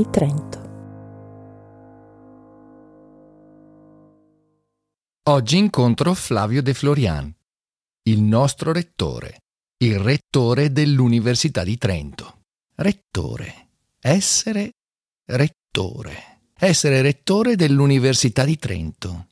di Trento. Oggi incontro Flavio De Florian, il nostro rettore, il rettore dell'Università di Trento. Rettore. Essere rettore. Essere rettore dell'Università di Trento.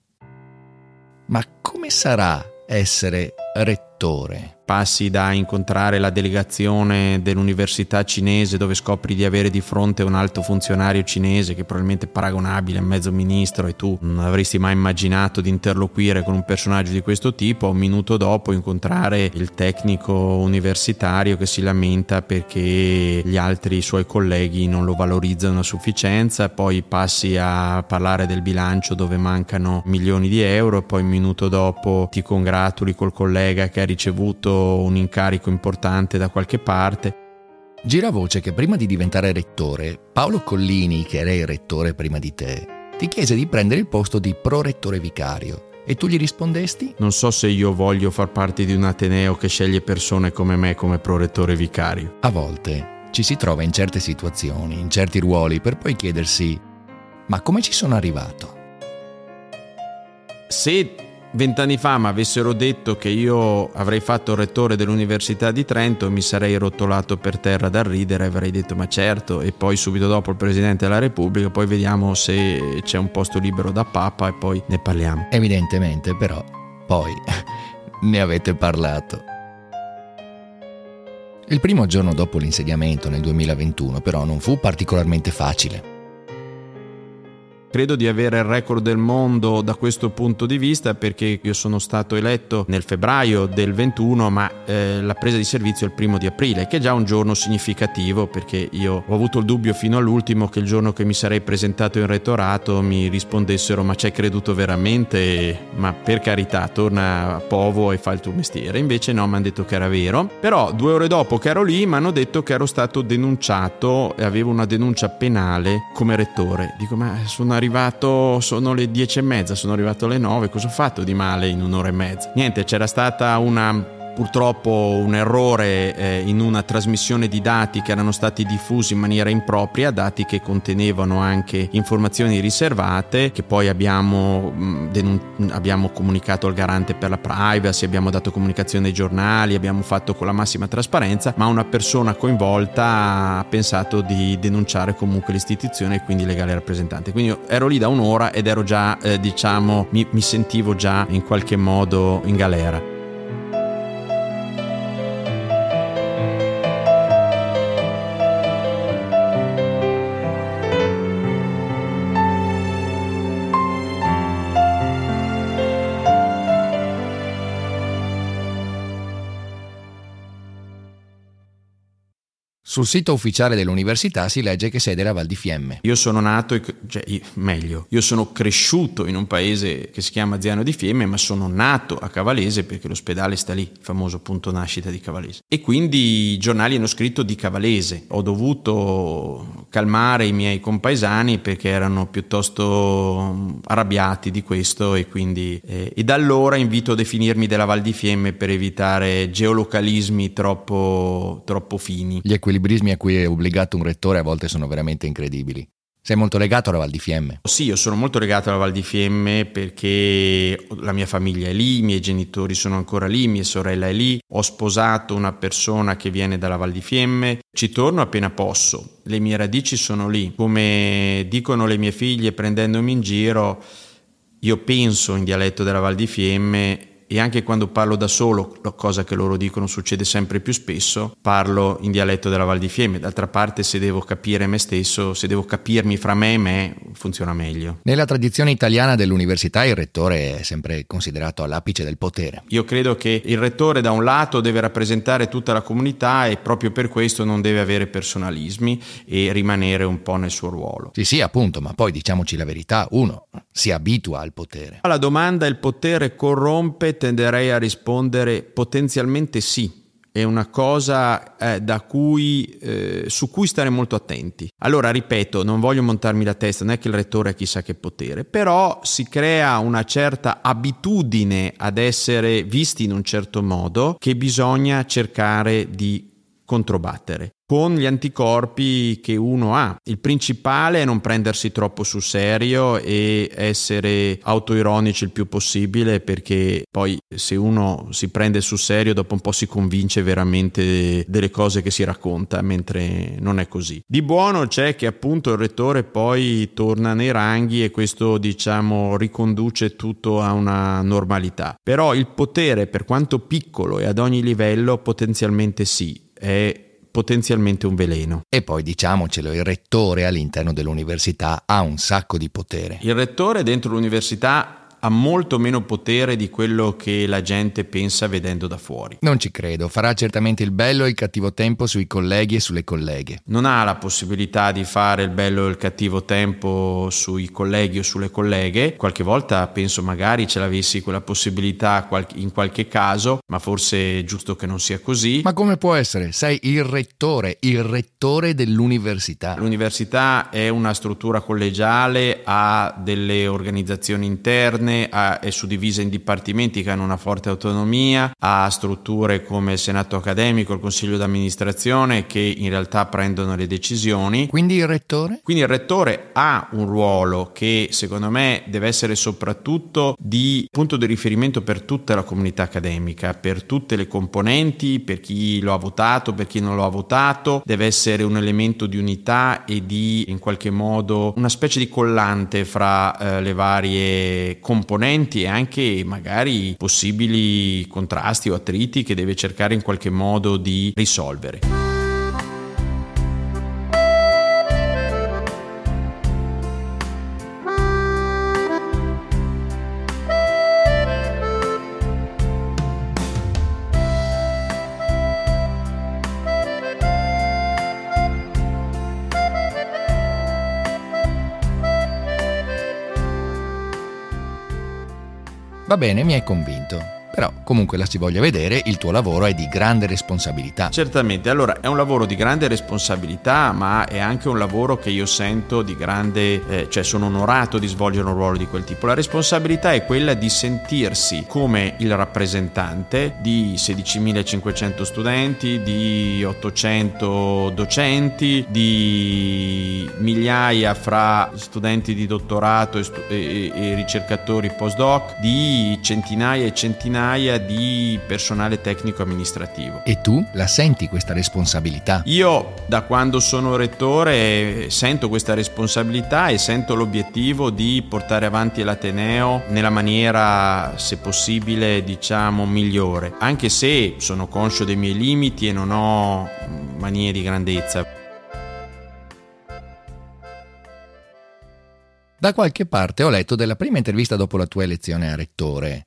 Ma come sarà essere rettore? Passi da incontrare la delegazione dell'università cinese dove scopri di avere di fronte un alto funzionario cinese che probabilmente è paragonabile a mezzo ministro e tu non avresti mai immaginato di interloquire con un personaggio di questo tipo, un minuto dopo incontrare il tecnico universitario che si lamenta perché gli altri suoi colleghi non lo valorizzano a sufficienza, poi passi a parlare del bilancio dove mancano milioni di euro, poi un minuto dopo ti congratuli col collega che ha ricevuto un incarico importante da qualche parte. Gira voce che prima di diventare rettore, Paolo Collini, che era il rettore prima di te, ti chiese di prendere il posto di prorettore vicario. E tu gli rispondesti? Non so se io voglio far parte di un Ateneo che sceglie persone come me come prorettore vicario. A volte ci si trova in certe situazioni, in certi ruoli, per poi chiedersi: ma come ci sono arrivato? Se Vent'anni fa mi avessero detto che io avrei fatto il rettore dell'Università di Trento mi sarei rotolato per terra dal ridere e avrei detto ma certo e poi subito dopo il Presidente della Repubblica poi vediamo se c'è un posto libero da Papa e poi ne parliamo. Evidentemente però poi ne avete parlato. Il primo giorno dopo l'insediamento nel 2021 però non fu particolarmente facile. Credo di avere il record del mondo da questo punto di vista perché io sono stato eletto nel febbraio del 21 ma eh, la presa di servizio è il primo di aprile che è già un giorno significativo perché io ho avuto il dubbio fino all'ultimo che il giorno che mi sarei presentato in rettorato mi rispondessero ma ci hai creduto veramente? Ma per carità torna a Povo e fa il tuo mestiere. Invece no mi hanno detto che era vero. Però due ore dopo che ero lì mi hanno detto che ero stato denunciato e avevo una denuncia penale come rettore. Dico ma sono arrivato, sono le dieci e mezza, sono arrivato alle nove, cosa ho fatto di male in un'ora e mezza? Niente, c'era stata una purtroppo un errore eh, in una trasmissione di dati che erano stati diffusi in maniera impropria, dati che contenevano anche informazioni riservate che poi abbiamo, mh, denun- abbiamo comunicato al garante per la privacy, abbiamo dato comunicazione ai giornali, abbiamo fatto con la massima trasparenza, ma una persona coinvolta ha pensato di denunciare comunque l'istituzione e quindi legale rappresentante. Quindi ero lì da un'ora ed ero già, eh, diciamo, mi, mi sentivo già in qualche modo in galera. Sul sito ufficiale dell'università si legge che sei della Val di Fiemme. Io sono nato, cioè meglio, io sono cresciuto in un paese che si chiama Ziano di Fiemme, ma sono nato a Cavalese perché l'ospedale sta lì, il famoso punto nascita di Cavalese. E quindi i giornali hanno scritto di Cavalese. Ho dovuto calmare i miei compaesani perché erano piuttosto arrabbiati di questo e quindi eh, e da allora invito a definirmi della Val di Fiemme per evitare geolocalismi troppo, troppo fini. Gli equilibri equilibrismi a cui è obbligato un rettore a volte sono veramente incredibili. Sei molto legato alla Val di Fiemme? Sì, io sono molto legato alla Val di Fiemme perché la mia famiglia è lì, i miei genitori sono ancora lì, mia sorella è lì, ho sposato una persona che viene dalla Val di Fiemme, ci torno appena posso, le mie radici sono lì. Come dicono le mie figlie prendendomi in giro, io penso in dialetto della Val di Fiemme e anche quando parlo da solo, cosa che loro dicono succede sempre più spesso, parlo in dialetto della Val di Fiemme. D'altra parte, se devo capire me stesso, se devo capirmi fra me e me, funziona meglio. Nella tradizione italiana dell'università il rettore è sempre considerato all'apice del potere. Io credo che il rettore da un lato deve rappresentare tutta la comunità e proprio per questo non deve avere personalismi e rimanere un po' nel suo ruolo. Sì, sì, appunto, ma poi diciamoci la verità, uno si abitua al potere. Alla domanda il potere corrompe tenderei a rispondere potenzialmente sì. È una cosa eh, cui, eh, su cui stare molto attenti. Allora, ripeto, non voglio montarmi la testa, non è che il rettore ha chissà che potere, però si crea una certa abitudine ad essere visti in un certo modo che bisogna cercare di controbattere. Con gli anticorpi che uno ha. Il principale è non prendersi troppo sul serio e essere autoironici il più possibile perché poi se uno si prende sul serio dopo un po' si convince veramente delle cose che si racconta mentre non è così. Di buono c'è che appunto il rettore poi torna nei ranghi e questo diciamo riconduce tutto a una normalità. Però il potere per quanto piccolo e ad ogni livello potenzialmente sì, è potenzialmente un veleno. E poi diciamocelo, il rettore all'interno dell'università ha un sacco di potere. Il rettore dentro l'università ha molto meno potere di quello che la gente pensa vedendo da fuori. Non ci credo, farà certamente il bello e il cattivo tempo sui colleghi e sulle colleghe. Non ha la possibilità di fare il bello e il cattivo tempo sui colleghi o sulle colleghe. Qualche volta penso magari ce l'avessi quella possibilità in qualche caso, ma forse è giusto che non sia così. Ma come può essere? Sei il rettore, il rettore dell'università. L'università è una struttura collegiale, ha delle organizzazioni interne interne, ha, è suddivisa in dipartimenti che hanno una forte autonomia, ha strutture come il Senato accademico, il Consiglio d'amministrazione che in realtà prendono le decisioni. Quindi il rettore? Quindi il rettore ha un ruolo che secondo me deve essere soprattutto di punto di riferimento per tutta la comunità accademica, per tutte le componenti, per chi lo ha votato, per chi non lo ha votato, deve essere un elemento di unità e di in qualche modo una specie di collante fra eh, le varie componenti componenti e anche magari possibili contrasti o attriti che deve cercare in qualche modo di risolvere. Va bene, mi hai convinto. Però comunque la si voglia vedere, il tuo lavoro è di grande responsabilità. Certamente, allora è un lavoro di grande responsabilità, ma è anche un lavoro che io sento di grande, eh, cioè sono onorato di svolgere un ruolo di quel tipo. La responsabilità è quella di sentirsi come il rappresentante di 16.500 studenti, di 800 docenti, di migliaia fra studenti di dottorato e, stu- e, e ricercatori postdoc, di centinaia e centinaia centinaia di personale tecnico amministrativo. E tu la senti questa responsabilità? Io da quando sono rettore sento questa responsabilità e sento l'obiettivo di portare avanti l'Ateneo nella maniera, se possibile, diciamo migliore, anche se sono conscio dei miei limiti e non ho manie di grandezza. Da qualche parte ho letto della prima intervista dopo la tua elezione a rettore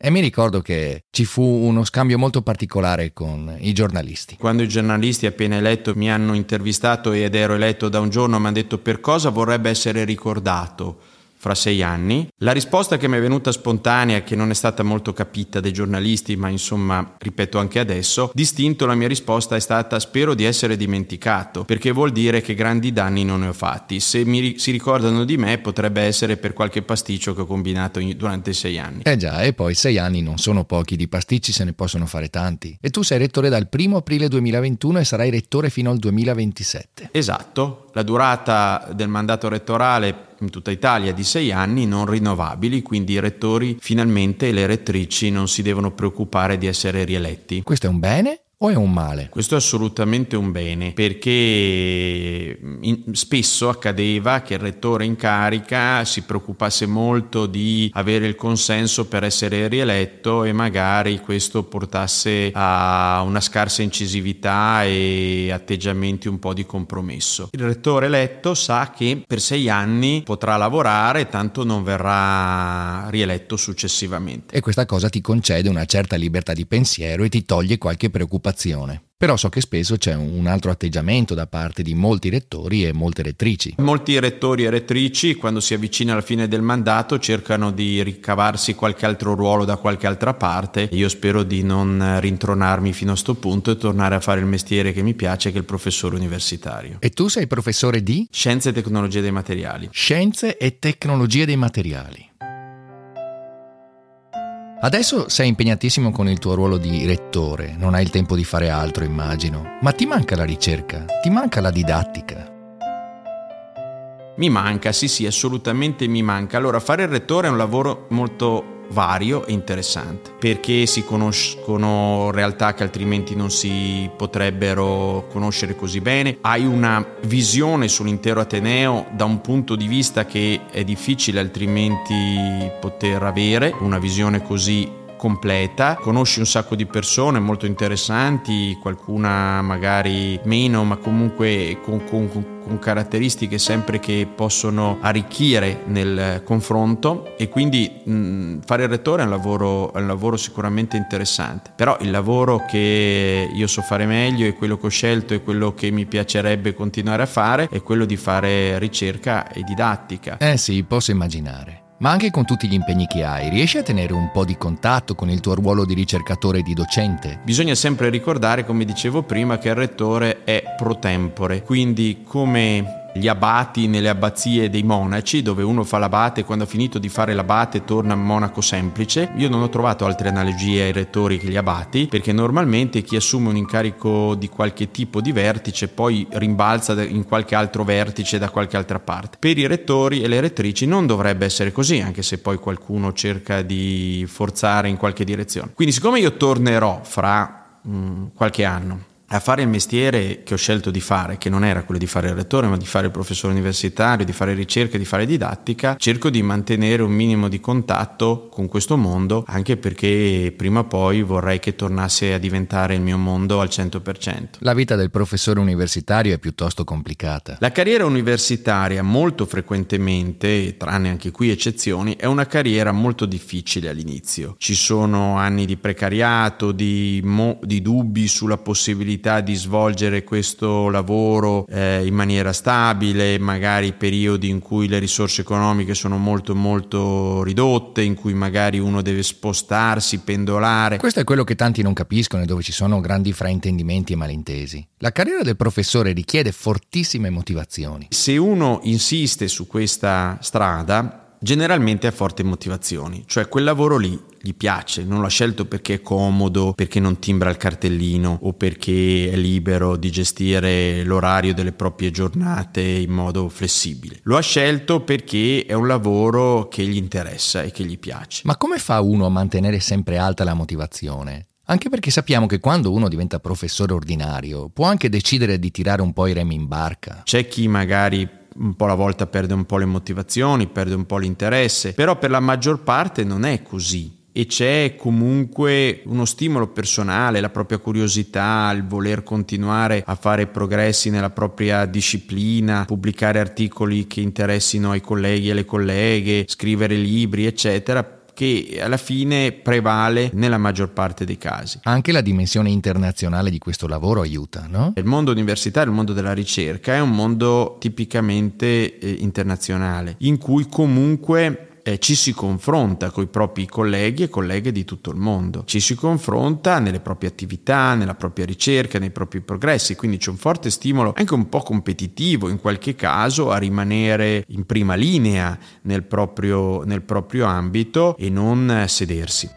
e mi ricordo che ci fu uno scambio molto particolare con i giornalisti. Quando i giornalisti appena eletto mi hanno intervistato ed ero eletto da un giorno mi hanno detto per cosa vorrebbe essere ricordato fra sei anni. La risposta che mi è venuta spontanea, che non è stata molto capita dai giornalisti, ma insomma, ripeto anche adesso, distinto la mia risposta è stata spero di essere dimenticato, perché vuol dire che grandi danni non ne ho fatti. Se mi, si ricordano di me potrebbe essere per qualche pasticcio che ho combinato durante sei anni. Eh già, e poi sei anni non sono pochi, di pasticci se ne possono fare tanti. E tu sei rettore dal 1 aprile 2021 e sarai rettore fino al 2027. Esatto, la durata del mandato rettorale in tutta Italia di sei anni non rinnovabili, quindi i rettori finalmente e le rettrici non si devono preoccupare di essere rieletti. Questo è un bene o è un male? Questo è assolutamente un bene perché in, spesso accadeva che il rettore in carica si preoccupasse molto di avere il consenso per essere rieletto e magari questo portasse a una scarsa incisività e atteggiamenti un po' di compromesso. Il rettore eletto sa che per sei anni potrà lavorare tanto non verrà rieletto successivamente. E questa cosa ti concede una certa libertà di pensiero e ti toglie qualche preoccupazione preoccupazione. Però so che spesso c'è un altro atteggiamento da parte di molti rettori e molte rettrici. Molti rettori e rettrici, quando si avvicina alla fine del mandato, cercano di ricavarsi qualche altro ruolo da qualche altra parte. Io spero di non rintronarmi fino a questo punto e tornare a fare il mestiere che mi piace, che è il professore universitario. E tu sei professore di? Scienze e tecnologie dei materiali. Scienze e tecnologie dei materiali. Adesso sei impegnatissimo con il tuo ruolo di rettore, non hai il tempo di fare altro, immagino, ma ti manca la ricerca, ti manca la didattica. Mi manca, sì sì, assolutamente mi manca. Allora, fare il rettore è un lavoro molto vario e interessante. Perché si conoscono realtà che altrimenti non si potrebbero conoscere così bene. Hai una visione sull'intero Ateneo da un punto di vista che è difficile altrimenti poter avere. Una visione così completa, conosci un sacco di persone molto interessanti, qualcuna magari meno, ma comunque con, con, con caratteristiche sempre che possono arricchire nel confronto e quindi mh, fare il rettore è un, lavoro, è un lavoro sicuramente interessante, però il lavoro che io so fare meglio e quello che ho scelto e quello che mi piacerebbe continuare a fare è quello di fare ricerca e didattica. Eh sì, posso immaginare. Ma anche con tutti gli impegni che hai, riesci a tenere un po' di contatto con il tuo ruolo di ricercatore e di docente? Bisogna sempre ricordare, come dicevo prima, che il rettore è pro tempore, quindi come gli abati nelle abbazie dei monaci, dove uno fa l'abate e quando ha finito di fare l'abate torna monaco semplice. Io non ho trovato altre analogie ai rettori che gli abati, perché normalmente chi assume un incarico di qualche tipo di vertice poi rimbalza in qualche altro vertice da qualche altra parte. Per i rettori e le rettrici non dovrebbe essere così, anche se poi qualcuno cerca di forzare in qualche direzione. Quindi siccome io tornerò fra mm, qualche anno a fare il mestiere che ho scelto di fare, che non era quello di fare il rettore, ma di fare il professore universitario, di fare ricerca, di fare didattica, cerco di mantenere un minimo di contatto con questo mondo, anche perché prima o poi vorrei che tornasse a diventare il mio mondo al 100%. La vita del professore universitario è piuttosto complicata. La carriera universitaria molto frequentemente, tranne anche qui eccezioni, è una carriera molto difficile all'inizio. Ci sono anni di precariato, di, mo- di dubbi sulla possibilità possibilità di svolgere questo lavoro eh, in maniera stabile, magari periodi in cui le risorse economiche sono molto molto ridotte, in cui magari uno deve spostarsi, pendolare. Questo è quello che tanti non capiscono e dove ci sono grandi fraintendimenti e malintesi. La carriera del professore richiede fortissime motivazioni. Se uno insiste su questa strada, generalmente ha forti motivazioni, cioè quel lavoro lì gli piace, non l'ha scelto perché è comodo, perché non timbra il cartellino o perché è libero di gestire l'orario delle proprie giornate in modo flessibile. Lo ha scelto perché è un lavoro che gli interessa e che gli piace. Ma come fa uno a mantenere sempre alta la motivazione? Anche perché sappiamo che quando uno diventa professore ordinario può anche decidere di tirare un po' i remi in barca. C'è chi magari un po' alla volta perde un po' le motivazioni, perde un po' l'interesse, però per la maggior parte non è così. E c'è comunque uno stimolo personale, la propria curiosità, il voler continuare a fare progressi nella propria disciplina, pubblicare articoli che interessino ai colleghi e alle colleghe, scrivere libri, eccetera, che alla fine prevale nella maggior parte dei casi. Anche la dimensione internazionale di questo lavoro aiuta, no? Il mondo universitario, il mondo della ricerca è un mondo tipicamente eh, internazionale, in cui comunque eh, ci si confronta con i propri colleghi e colleghe di tutto il mondo, ci si confronta nelle proprie attività, nella propria ricerca, nei propri progressi, quindi c'è un forte stimolo anche un po' competitivo in qualche caso a rimanere in prima linea nel proprio, nel proprio ambito e non sedersi.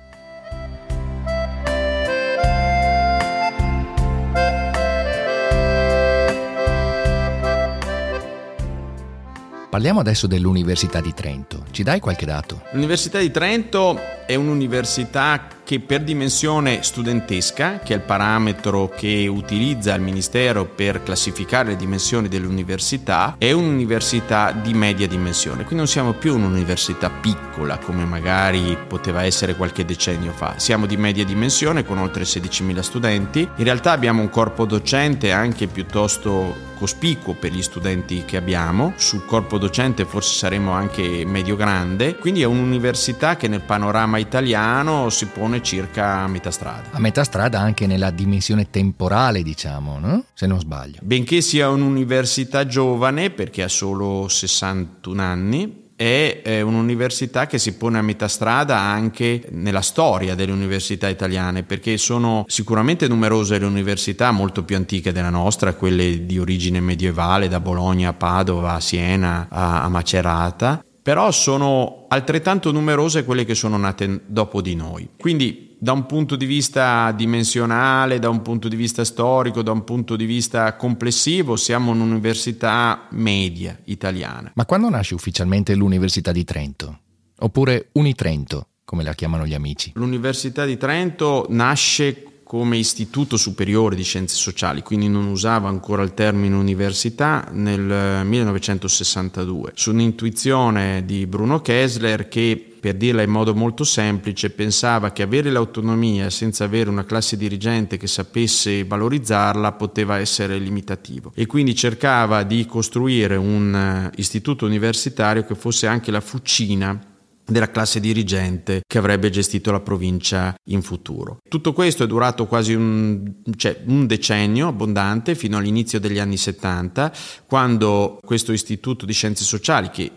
Parliamo adesso dell'Università di Trento. Ci dai qualche dato? L'Università di Trento è un'università che per dimensione studentesca, che è il parametro che utilizza il Ministero per classificare le dimensioni dell'università, è un'università di media dimensione. Quindi non siamo più un'università piccola come magari poteva essere qualche decennio fa. Siamo di media dimensione con oltre 16.000 studenti. In realtà abbiamo un corpo docente anche piuttosto cospicuo per gli studenti che abbiamo. Sul corpo docente forse saremo anche medio grande. Quindi è un'università che nel panorama italiano si pone circa a metà strada. A metà strada anche nella dimensione temporale, diciamo, no? Se non sbaglio. Benché sia un'università giovane, perché ha solo 61 anni, è un'università che si pone a metà strada anche nella storia delle università italiane, perché sono sicuramente numerose le università molto più antiche della nostra, quelle di origine medievale, da Bologna a Padova, a Siena, a, Macerata, però sono altrettanto numerose quelle che sono nate dopo di noi. Quindi da un punto di vista dimensionale, da un punto di vista storico, da un punto di vista complessivo, siamo un'università media italiana. Ma quando nasce ufficialmente l'Università di Trento? Oppure Unitrento, come la chiamano gli amici? L'Università di Trento nasce come istituto superiore di scienze sociali, quindi non usava ancora il termine università nel 1962, su un'intuizione di Bruno Kessler che per dirla in modo molto semplice, pensava che avere l'autonomia senza avere una classe dirigente che sapesse valorizzarla poteva essere limitativo. E quindi cercava di costruire un eh, istituto universitario che fosse anche la fucina della classe dirigente che avrebbe gestito la provincia in futuro. Tutto questo è durato quasi un, cioè, un, decennio abbondante fino all'inizio degli anni 70, quando questo istituto di scienze sociali che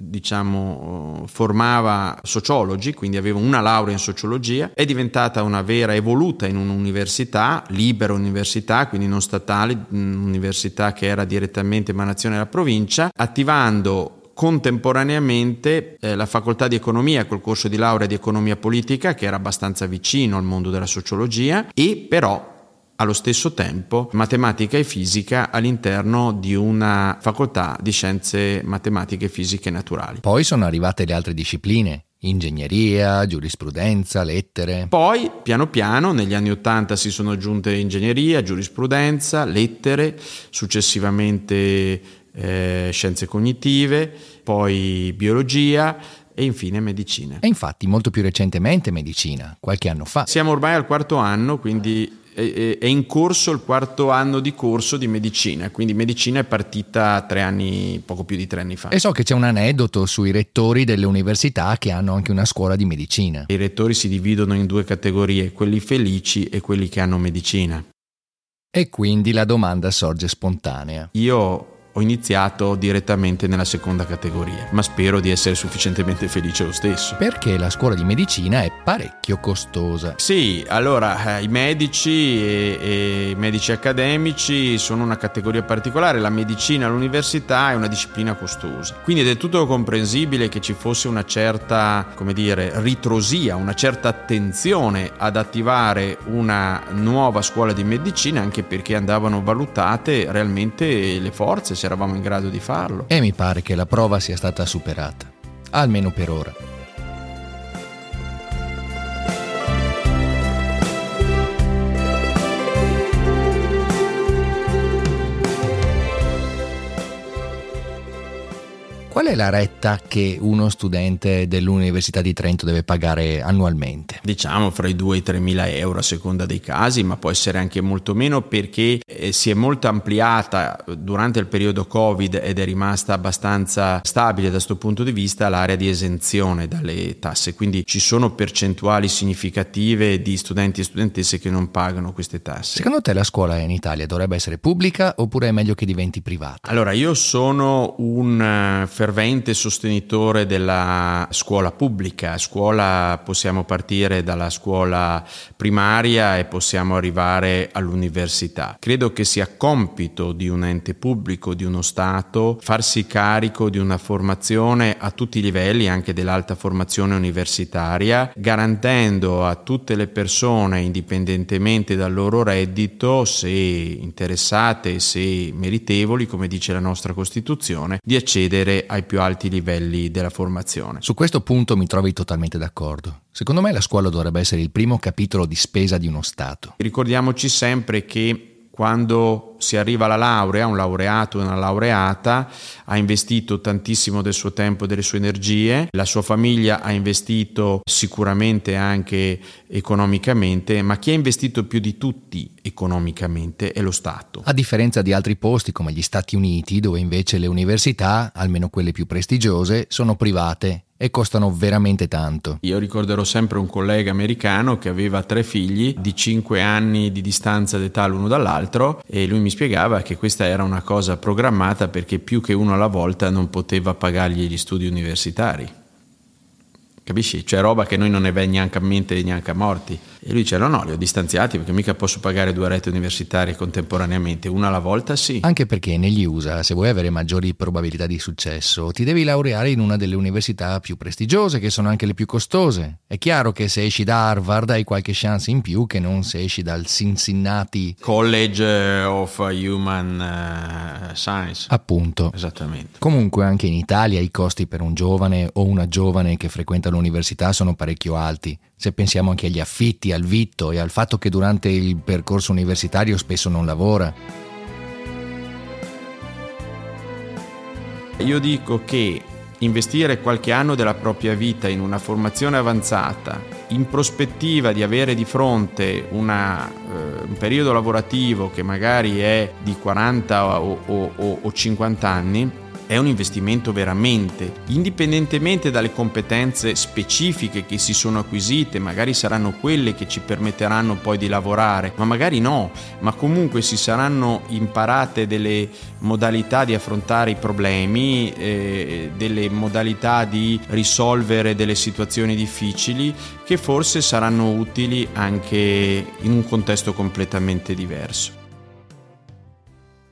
diciamo formava sociologi, quindi aveva una laurea in sociologia, è diventata una vera evoluta in un'università, libera università, quindi non statale, un'università che era direttamente emanazione della provincia, attivando contemporaneamente eh, la facoltà di economia col corso di laurea di economia politica che era abbastanza vicino al mondo della sociologia e però allo stesso tempo matematica e fisica all'interno di una facoltà di scienze matematiche, fisiche e naturali. Poi sono arrivate le altre discipline, ingegneria, giurisprudenza, lettere. Poi, piano piano, negli anni Ottanta si sono aggiunte ingegneria, giurisprudenza, lettere, successivamente eh, scienze cognitive, poi biologia e infine medicina. E infatti molto più recentemente medicina, qualche anno fa. Siamo ormai al quarto anno, quindi è in corso il quarto anno di corso di medicina, quindi medicina è partita tre anni, poco più di tre anni fa. E so che c'è un aneddoto sui rettori delle università che hanno anche una scuola di medicina. I rettori si dividono in due categorie, quelli felici e quelli che hanno medicina. E quindi la domanda sorge spontanea. Io ho iniziato direttamente nella seconda categoria, ma spero di essere sufficientemente felice lo stesso. Perché la scuola di medicina è parecchio costosa. Sì, allora eh, i medici e, e, i medici accademici sono una categoria particolare, la medicina all'università è una disciplina costosa. Quindi è del tutto comprensibile che ci fosse una certa, come dire, ritrosia, una certa attenzione ad attivare una nuova scuola di medicina, anche perché andavano valutate realmente le forze, se eravamo in grado di farlo. E mi pare che la prova sia stata superata, almeno per ora. Qual è la retta che uno studente dell'Università di Trento deve pagare annualmente? Diciamo fra i 2 e i 3 mila euro a seconda dei casi, ma può essere anche molto meno perché eh, si è molto ampliata durante il periodo Covid ed è rimasta abbastanza stabile da questo punto di vista l'area di esenzione dalle tasse, quindi ci sono percentuali significative di studenti e studentesse che non pagano queste tasse. Secondo te la scuola in Italia dovrebbe essere pubblica oppure è meglio che diventi privata? Allora, io sono un fervente fervente sostenitore della scuola pubblica. Scuola possiamo partire dalla scuola primaria e possiamo arrivare all'università. Credo che sia compito di un ente pubblico, di uno Stato, farsi carico di una formazione a tutti i livelli, anche dell'alta formazione universitaria, garantendo a tutte le persone, indipendentemente dal loro reddito, se interessate se meritevoli, come dice la nostra Costituzione, di accedere ai ai più alti livelli della formazione. Su questo punto mi trovi totalmente d'accordo. Secondo me la scuola dovrebbe essere il primo capitolo di spesa di uno Stato. Ricordiamoci sempre che quando si arriva alla laurea, un laureato o una laureata ha investito tantissimo del suo tempo e delle sue energie, la sua famiglia ha investito sicuramente anche economicamente, ma chi ha investito più di tutti economicamente è lo Stato. A differenza di altri posti come gli Stati Uniti, dove invece le università, almeno quelle più prestigiose, sono private e costano veramente tanto. Io ricorderò sempre un collega americano che aveva tre figli di 5 anni di distanza d'età l'uno dall'altro e lui mi spiegava che questa era una cosa programmata perché più che uno alla volta non poteva pagargli gli studi universitari Capisci? Cioè roba che noi non ne viene neanche a mente neanche a morti. E lui dice no no li ho distanziati perché mica posso pagare due reti universitarie contemporaneamente, una alla volta sì. Anche perché negli USA se vuoi avere maggiori probabilità di successo ti devi laureare in una delle università più prestigiose che sono anche le più costose. È chiaro che se esci da Harvard hai qualche chance in più che non se esci dal Cincinnati College of Human eh, Science. Appunto. Esattamente. Comunque anche in Italia i costi per un giovane o una giovane che frequenta l'università sono parecchio alti. Se pensiamo anche agli affitti, al vitto e al fatto che durante il percorso universitario spesso non lavora. Io dico che investire qualche anno della propria vita in una formazione avanzata, in prospettiva di avere di fronte una, eh, un periodo lavorativo che magari è di 40 o, o, o 50 anni, è un investimento veramente, indipendentemente dalle competenze specifiche che si sono acquisite, magari saranno quelle che ci permetteranno poi di lavorare, ma magari no, ma comunque si saranno imparate delle modalità di affrontare i problemi, eh, delle modalità di risolvere delle situazioni difficili che forse saranno utili anche in un contesto completamente diverso.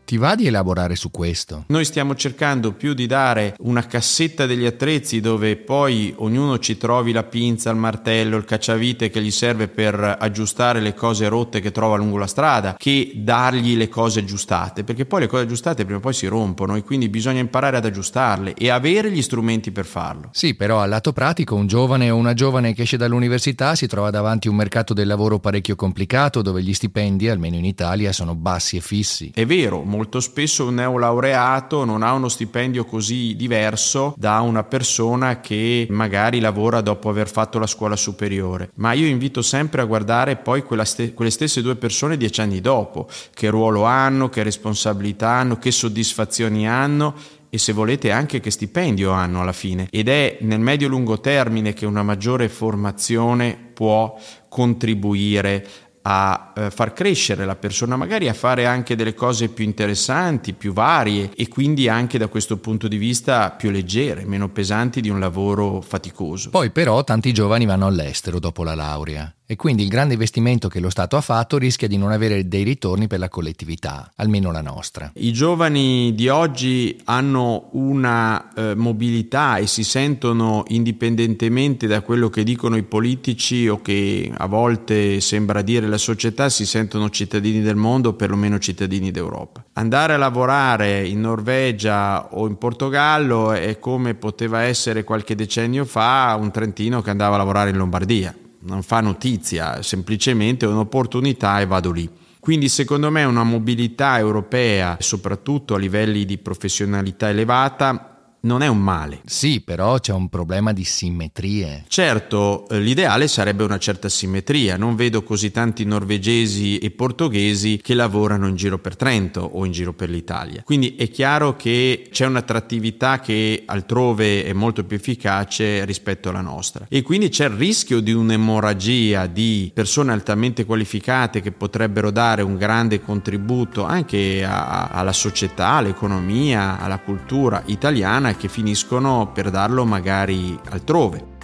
Ti va di elaborare su questo? Noi stiamo cercando più di dare una cassetta degli attrezzi dove poi ognuno ci trovi la pinza, il martello, il cacciavite che gli serve per aggiustare le cose rotte che trova lungo la strada, che dargli le cose aggiustate, perché poi le cose aggiustate prima o poi si rompono e quindi bisogna imparare ad aggiustarle e avere gli strumenti per farlo. Sì, però al lato pratico un giovane o una giovane che esce dall'università si trova davanti a un mercato del lavoro parecchio complicato dove gli stipendi, almeno in Italia, sono bassi e fissi. È vero, molto spesso un neolaureato non ha uno stipendio così diverso da una persona che magari lavora dopo aver fatto la scuola superiore. Ma io invito sempre a guardare poi ste- quelle stesse due persone dieci anni dopo, che ruolo hanno, che responsabilità hanno, che soddisfazioni hanno e se volete anche che stipendio hanno alla fine. Ed è nel medio-lungo termine che una maggiore formazione può contribuire a eh, far crescere la persona, magari a fare anche delle cose più interessanti, più varie e quindi anche da questo punto di vista più leggere, meno pesanti di un lavoro faticoso. Poi però tanti giovani vanno all'estero dopo la laurea e quindi il grande investimento che lo Stato ha fatto rischia di non avere dei ritorni per la collettività, almeno la nostra. I giovani di oggi hanno una eh, mobilità e si sentono indipendentemente da quello che dicono i politici o che a volte sembra dire la società, si sentono cittadini del mondo o perlomeno cittadini d'Europa. Andare a lavorare in Norvegia o in Portogallo è come poteva essere qualche decennio fa un trentino che andava a lavorare in Lombardia non fa notizia, semplicemente è un'opportunità e vado lì. Quindi secondo me una mobilità europea, soprattutto a livelli di professionalità elevata, non è un male. Sì, però c'è un problema di simmetrie. Certo, eh, l'ideale sarebbe una certa simmetria. Non vedo così tanti norvegesi e portoghesi che lavorano in giro per Trento o in giro per l'Italia. Quindi è chiaro che c'è un'attrattività che altrove è molto più efficace rispetto alla nostra. E quindi c'è il rischio di un'emorragia di persone altamente qualificate che potrebbero dare un grande contributo anche a, alla società, all'economia, alla cultura italiana che finiscono per darlo magari altrove.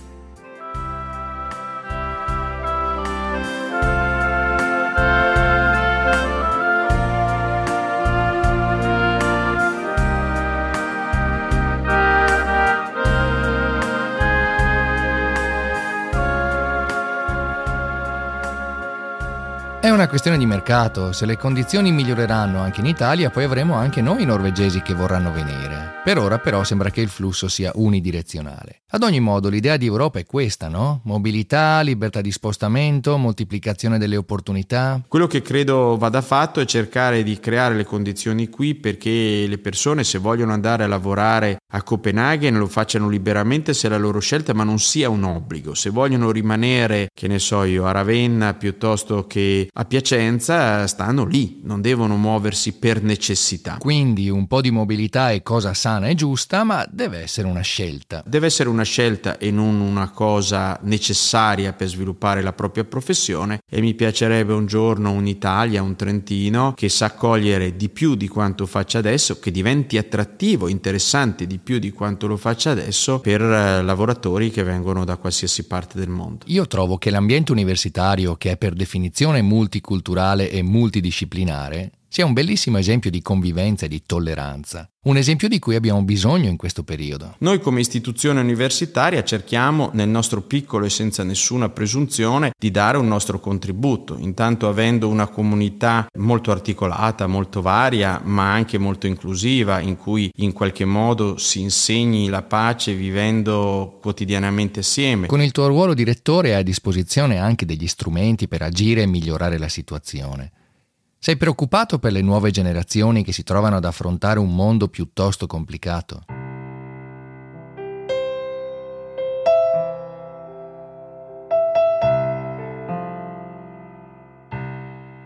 Una questione di mercato, se le condizioni miglioreranno anche in Italia poi avremo anche noi norvegesi che vorranno venire. Per ora però sembra che il flusso sia unidirezionale. Ad ogni modo l'idea di Europa è questa, no? Mobilità, libertà di spostamento, moltiplicazione delle opportunità. Quello che credo vada fatto è cercare di creare le condizioni qui perché le persone se vogliono andare a lavorare a Copenaghen lo facciano liberamente se è la loro scelta ma non sia un obbligo. Se vogliono rimanere, che ne so io, a Ravenna piuttosto che a Piacenza stanno lì, non devono muoversi per necessità. Quindi un po' di mobilità è cosa sana e giusta, ma deve essere una scelta. Deve essere una scelta e non una cosa necessaria per sviluppare la propria professione e mi piacerebbe un giorno un'Italia, un Trentino che sa accogliere di più di quanto faccia adesso, che diventi attrattivo, interessante di più di quanto lo faccia adesso per eh, lavoratori che vengono da qualsiasi parte del mondo. Io trovo che l'ambiente universitario, che è per definizione multiculturale e multidisciplinare, sia un bellissimo esempio di convivenza e di tolleranza, un esempio di cui abbiamo bisogno in questo periodo. Noi come istituzione universitaria cerchiamo nel nostro piccolo e senza nessuna presunzione di dare un nostro contributo, intanto avendo una comunità molto articolata, molto varia, ma anche molto inclusiva, in cui in qualche modo si insegni la pace vivendo quotidianamente assieme. Con il tuo ruolo di rettore hai a disposizione anche degli strumenti per agire e migliorare la situazione. Sei preoccupato per le nuove generazioni che si trovano ad affrontare un mondo piuttosto complicato?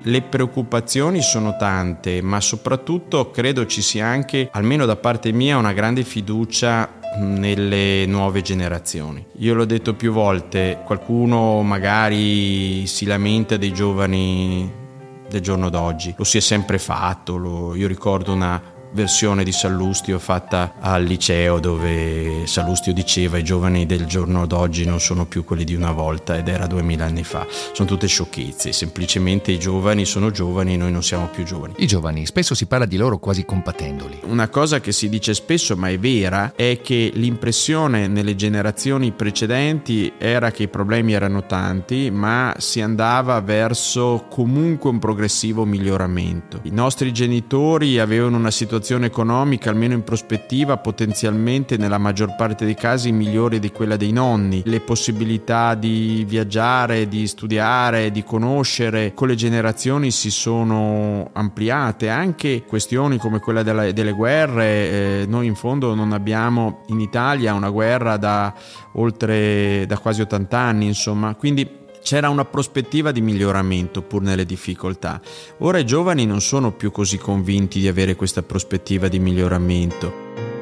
Le preoccupazioni sono tante, ma soprattutto credo ci sia anche, almeno da parte mia, una grande fiducia nelle nuove generazioni. Io l'ho detto più volte, qualcuno magari si lamenta dei giovani del giorno d'oggi. Lo si è sempre fatto, lo, io ricordo una versione di Sallustio fatta al liceo dove Sallustio diceva i giovani del giorno d'oggi non sono più quelli di una volta ed era duemila anni fa. Sono tutte sciocchezze, semplicemente i giovani sono giovani e noi non siamo più giovani. I giovani, spesso si parla di loro quasi compatendoli. Una cosa che si dice spesso ma è vera è che l'impressione nelle generazioni precedenti era che i problemi erano tanti ma si andava verso comunque un progressivo miglioramento. I nostri genitori avevano una situazione situazione economica, almeno in prospettiva, potenzialmente nella maggior parte dei casi migliore di quella dei nonni. Le possibilità di viaggiare, di studiare, di conoscere con le generazioni si sono ampliate. Anche questioni come quella della, delle guerre, eh, noi in fondo non abbiamo in Italia una guerra da oltre da quasi 80 anni, insomma, quindi c'era una prospettiva di miglioramento pur nelle difficoltà. Ora i giovani non sono più così convinti di avere questa prospettiva di miglioramento.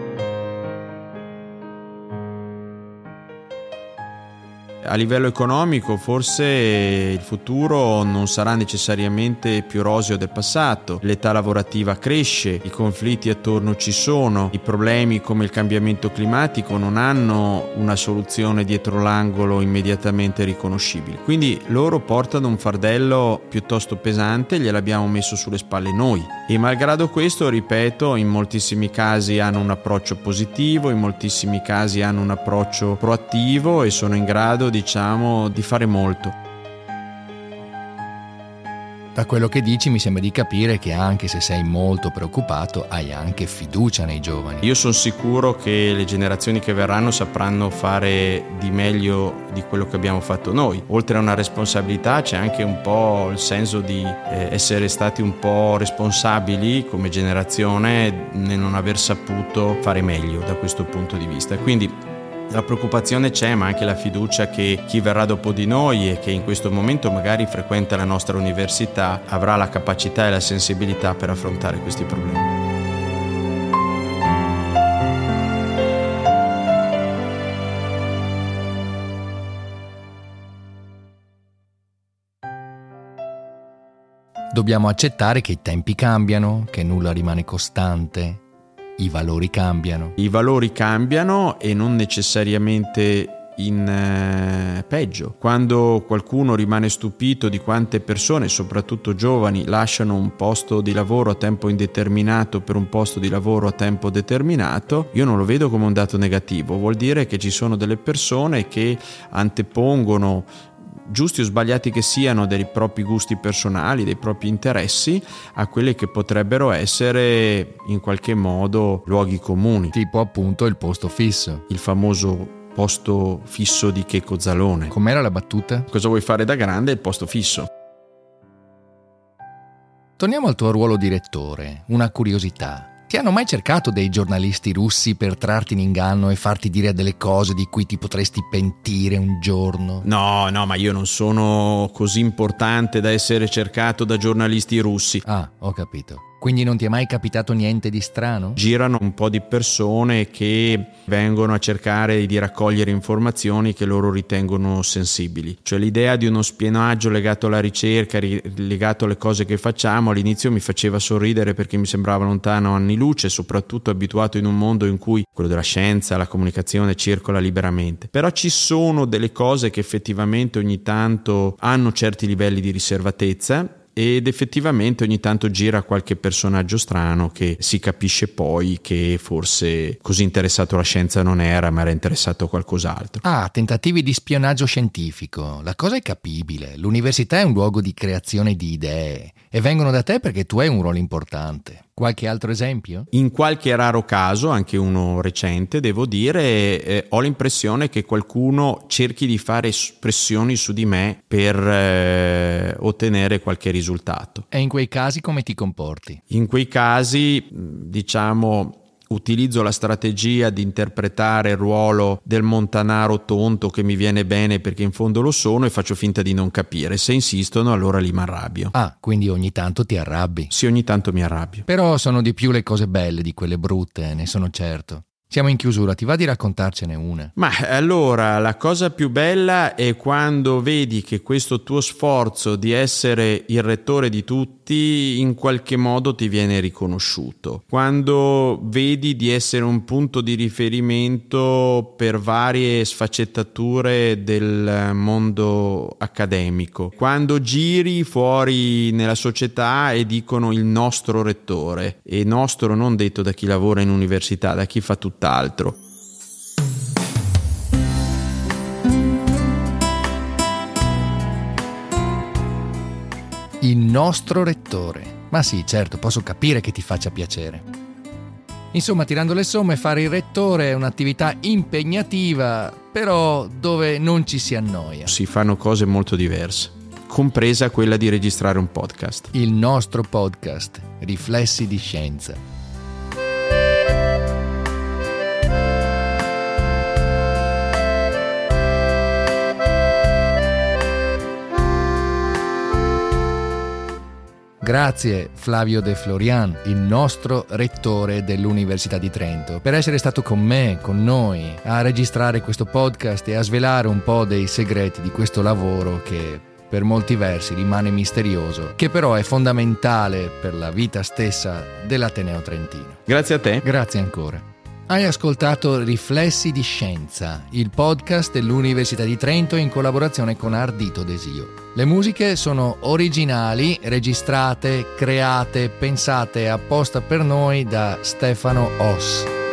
A livello economico forse il futuro non sarà necessariamente più roseo del passato, l'età lavorativa cresce, i conflitti attorno ci sono, i problemi come il cambiamento climatico non hanno una soluzione dietro l'angolo immediatamente riconoscibile. Quindi loro portano un fardello piuttosto pesante, gliel'abbiamo messo sulle spalle noi e malgrado questo, ripeto, in moltissimi casi hanno un approccio positivo, in moltissimi casi hanno un approccio proattivo e sono in grado diciamo di fare molto. Da quello che dici mi sembra di capire che anche se sei molto preoccupato hai anche fiducia nei giovani. Io sono sicuro che le generazioni che verranno sapranno fare di meglio di quello che abbiamo fatto noi. Oltre a una responsabilità c'è anche un po' il senso di eh, essere stati un po' responsabili come generazione nel non aver saputo fare meglio da questo punto di vista. Quindi la preoccupazione c'è, ma anche la fiducia che chi verrà dopo di noi e che in questo momento magari frequenta la nostra università avrà la capacità e la sensibilità per affrontare questi problemi. Dobbiamo accettare che i tempi cambiano, che nulla rimane costante, i valori cambiano. I valori cambiano e non necessariamente in eh, peggio. Quando qualcuno rimane stupito di quante persone, soprattutto giovani, lasciano un posto di lavoro a tempo indeterminato per un posto di lavoro a tempo determinato, io non lo vedo come un dato negativo, vuol dire che ci sono delle persone che antepongono giusti o sbagliati che siano dei propri gusti personali, dei propri interessi, a quelli che potrebbero essere in qualche modo luoghi comuni. Tipo appunto il posto fisso. Il famoso posto fisso di Checo Zalone. Com'era la battuta? Cosa vuoi fare da grande? Il posto fisso. Torniamo al tuo ruolo direttore. Una curiosità. Ti hanno mai cercato dei giornalisti russi per trarti in inganno e farti dire delle cose di cui ti potresti pentire un giorno? No, no, ma io non sono così importante da essere cercato da giornalisti russi. Ah, ho capito. Quindi non ti è mai capitato niente di strano? Girano un po' di persone che vengono a cercare di raccogliere informazioni che loro ritengono sensibili. Cioè l'idea di uno spionaggio legato alla ricerca, legato alle cose che facciamo, all'inizio mi faceva sorridere perché mi sembrava lontano anni luce, soprattutto abituato in un mondo in cui quello della scienza, la comunicazione circola liberamente. Però ci sono delle cose che effettivamente ogni tanto hanno certi livelli di riservatezza ed effettivamente ogni tanto gira qualche personaggio strano che si capisce poi che forse così interessato alla scienza non era, ma era interessato a qualcos'altro. Ah, tentativi di spionaggio scientifico. La cosa è capibile. L'università è un luogo di creazione di idee e vengono da te perché tu hai un ruolo importante. Qualche altro esempio? In qualche raro caso, anche uno recente, devo dire, eh, ho l'impressione che qualcuno cerchi di fare pressioni su di me per eh, ottenere qualche risultato. E in quei casi come ti comporti? In quei casi, diciamo, utilizzo la strategia di interpretare il ruolo del montanaro tonto che mi viene bene perché in fondo lo sono e faccio finta di non capire. Se insistono allora li arrabbio. Ah, quindi ogni tanto ti arrabbi? Sì, ogni tanto mi arrabbio. Però sono di più le cose belle di quelle brutte, ne sono certo. Siamo in chiusura, ti va di raccontarcene una? Ma allora, la cosa più bella è quando vedi che questo tuo sforzo di essere il rettore di tutti in qualche modo ti viene riconosciuto. Quando vedi di essere un punto di riferimento per varie sfaccettature del mondo accademico. Quando giri fuori nella società e dicono il nostro rettore. E nostro non detto da chi lavora in università, da chi fa tutt'altro. Il nostro rettore. Ma sì, certo, posso capire che ti faccia piacere. Insomma, tirando le somme, fare il rettore è un'attività impegnativa, però dove non ci si annoia. Si fanno cose molto diverse, compresa quella di registrare un podcast. Il nostro podcast, Riflessi di Scienza. Grazie Flavio De Florian, il nostro rettore dell'Università di Trento, per essere stato con me, con noi, a registrare questo podcast e a svelare un po' dei segreti di questo lavoro che per molti versi rimane misterioso, che però è fondamentale per la vita stessa dell'Ateneo Trentino. Grazie a te. Grazie ancora. Hai ascoltato Riflessi di Scienza, il podcast dell'Università di Trento in collaborazione con Ardito Desio. Le musiche sono originali, registrate, create, pensate apposta per noi da Stefano Oss.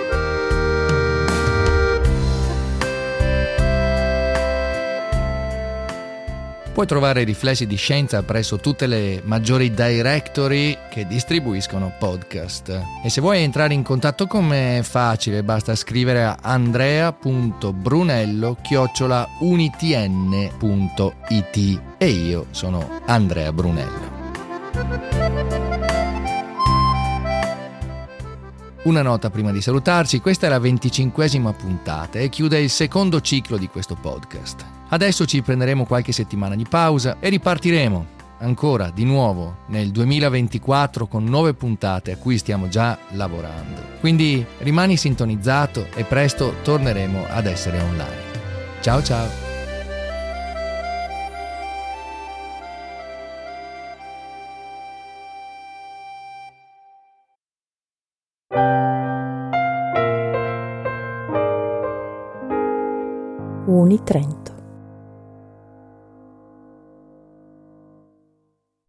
Puoi trovare riflessi di scienza presso tutte le maggiori directory che distribuiscono podcast. E se vuoi entrare in contatto con me è facile, basta scrivere a andrea.brunello-unitn.it e io sono Andrea Brunello. Una nota prima di salutarci, questa è la venticinquesima puntata e chiude il secondo ciclo di questo podcast. Adesso ci prenderemo qualche settimana di pausa e ripartiremo ancora di nuovo nel 2024 con nuove puntate a cui stiamo già lavorando. Quindi rimani sintonizzato e presto torneremo ad essere online. Ciao ciao! Uni Trento